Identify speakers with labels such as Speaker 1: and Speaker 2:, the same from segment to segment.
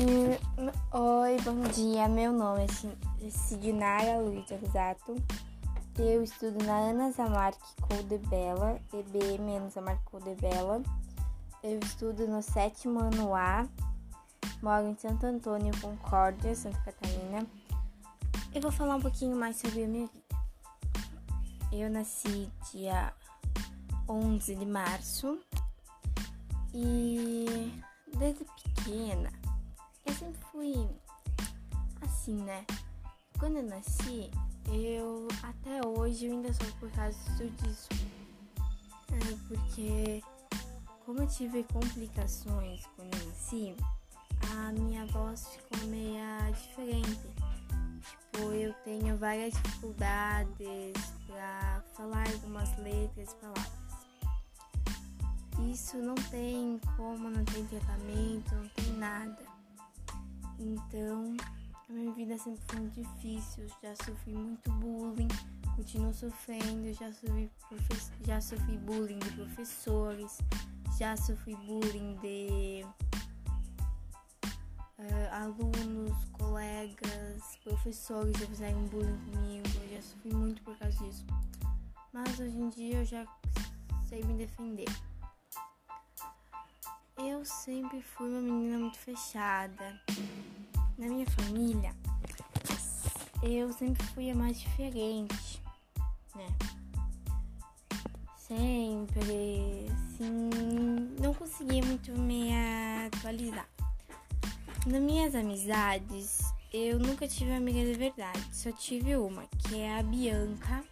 Speaker 1: Oi, bom dia. Meu nome é Sidnara Luiz Exato. Eu estudo na Ana Zamarque Coldebella, EBM Ana Zamarque Coldebella. Eu estudo no sétimo ano A. Moro em Santo Antônio, Concórdia, Santa Catarina. Eu vou falar um pouquinho mais sobre a minha vida. Eu nasci dia 11 de março e desde pequena eu sempre fui assim, né? Quando eu nasci, eu até hoje eu ainda sou por causa disso. É porque como eu tive complicações quando eu nasci, a minha voz ficou meio diferente. Tipo, eu tenho várias dificuldades para falar algumas letras, palavras. Isso não tem como, não tem tratamento, não tem nada. Então, a minha vida sempre foi muito difícil. Já sofri muito bullying, continuo sofrendo. Já sofri, já sofri bullying de professores, já sofri bullying de uh, alunos, colegas, professores já fizeram bullying comigo. Já sofri muito por causa disso. Mas hoje em dia eu já sei me defender. Eu sempre fui uma menina muito fechada. Na minha família, eu sempre fui a mais diferente, né? Sempre, assim, não conseguia muito me atualizar. Nas minhas amizades, eu nunca tive amiga de verdade, só tive uma, que é a Bianca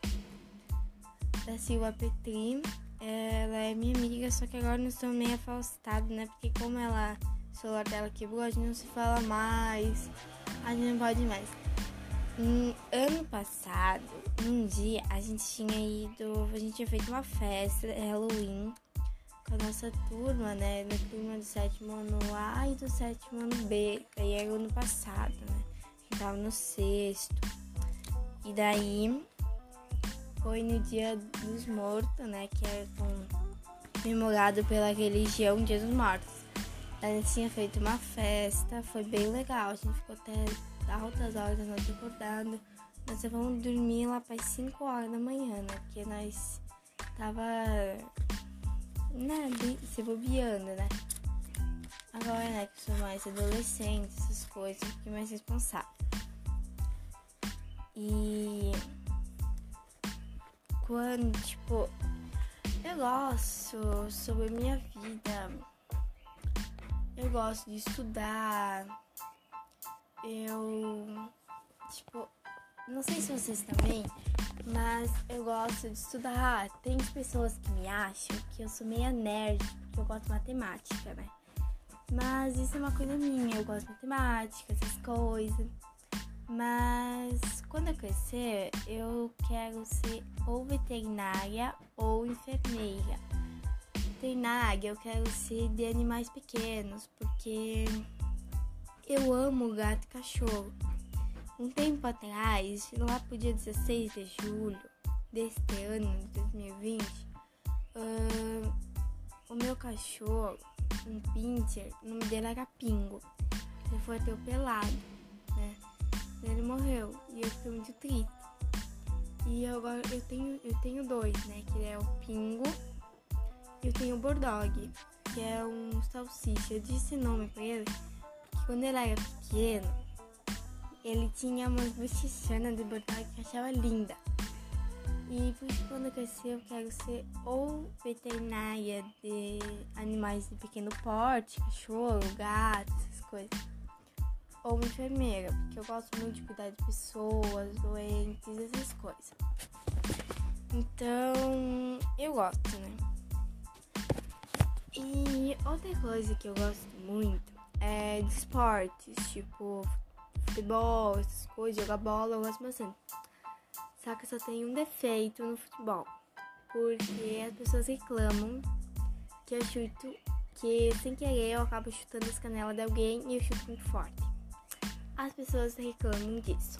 Speaker 1: da Silva Petri ela é minha amiga, só que agora nós estamos meio afastados, né? Porque como ela, celular dela quebrou, a gente não se fala mais, a gente não pode mais. Um, ano passado, um dia, a gente tinha ido, a gente tinha feito uma festa, Halloween, com a nossa turma, né? Da turma do sétimo ano A e do sétimo ano B. Aí era o ano passado, né? A tava no sexto. E daí foi no dia dos mortos, né? Que é comemorado pela religião Dia dos Mortos. A gente tinha feito uma festa, foi bem legal. A gente ficou até altas horas noite acordando. Nós vamos dormir lá para as 5 horas da manhã, né? Porque nós tava né, se bobeando, né? Agora, né, que sou mais adolescente, essas coisas, pouquinho mais responsável. E quando, tipo, eu gosto sobre minha vida. Eu gosto de estudar. Eu, tipo, não sei se vocês também, mas eu gosto de estudar. Tem pessoas que me acham que eu sou meia nerd, porque eu gosto de matemática, né? Mas isso é uma coisa minha, eu gosto de matemática, essas coisas. Mas quando eu crescer, eu quero ser ou veterinária ou enfermeira. Veterinária, eu quero ser de animais pequenos, porque eu amo gato e cachorro. Um tempo atrás, lá pro dia 16 de julho deste ano, de 2020, uh, o meu cachorro, um pincher, o nome dele era Pingo, ele foi atropelado, né? Ele morreu e eu fiquei muito triste. E agora eu tenho, eu tenho dois, né? Que é o Pingo eu tenho o Bordog, que é um salsicha. Eu disse nome pra ele porque quando ele era pequeno, ele tinha umas bochichanas de Bordog que eu achava linda. E por isso quando eu crescer eu quero ser ou veterinária de animais de pequeno porte, cachorro, gato, essas coisas ou enfermeira, porque eu gosto muito de cuidar de pessoas, doentes, essas coisas. Então, eu gosto, né? E outra coisa que eu gosto muito é de esportes, tipo futebol, essas coisas, jogar bola, eu gosto bastante. Só que só tem um defeito no futebol, porque as pessoas reclamam que eu chuto, que sem querer eu acabo chutando as canelas de alguém e eu chuto muito forte as pessoas reclamam disso.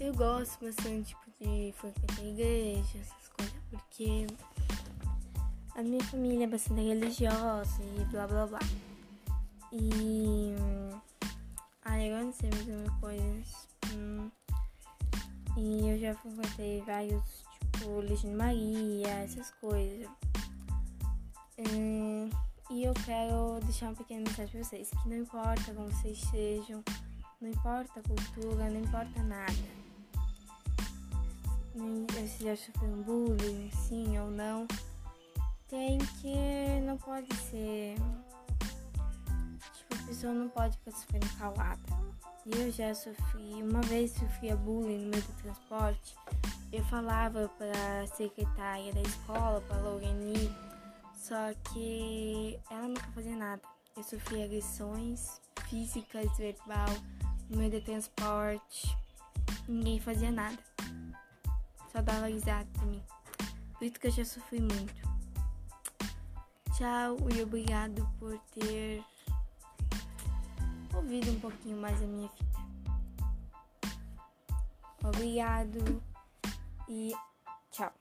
Speaker 1: Eu gosto bastante tipo, de frequentar igreja, essas coisas, porque a minha família é bastante religiosa e blá blá blá. E. Ah, eu não sei mais uma coisa. Hum, e eu já frequentei vários, tipo, Legenda Maria, essas coisas. Hum, e eu quero deixar uma pequena mensagem pra vocês: que não importa como vocês sejam, não importa a cultura, não importa nada se já sofreu bullying, sim ou não, que. não pode ser. Tipo, a pessoa não pode ficar sofrendo calada. Eu já sofri, uma vez sofria bullying no meio do transporte, eu falava para a secretária da escola, para a Loreni, só que ela nunca fazia nada. Eu sofri agressões físicas, verbal, no meio do transporte, ninguém fazia nada só dava risada de mim. Por isso que eu já sofri muito. Tchau e obrigado por ter ouvido um pouquinho mais a minha vida. Obrigado e tchau.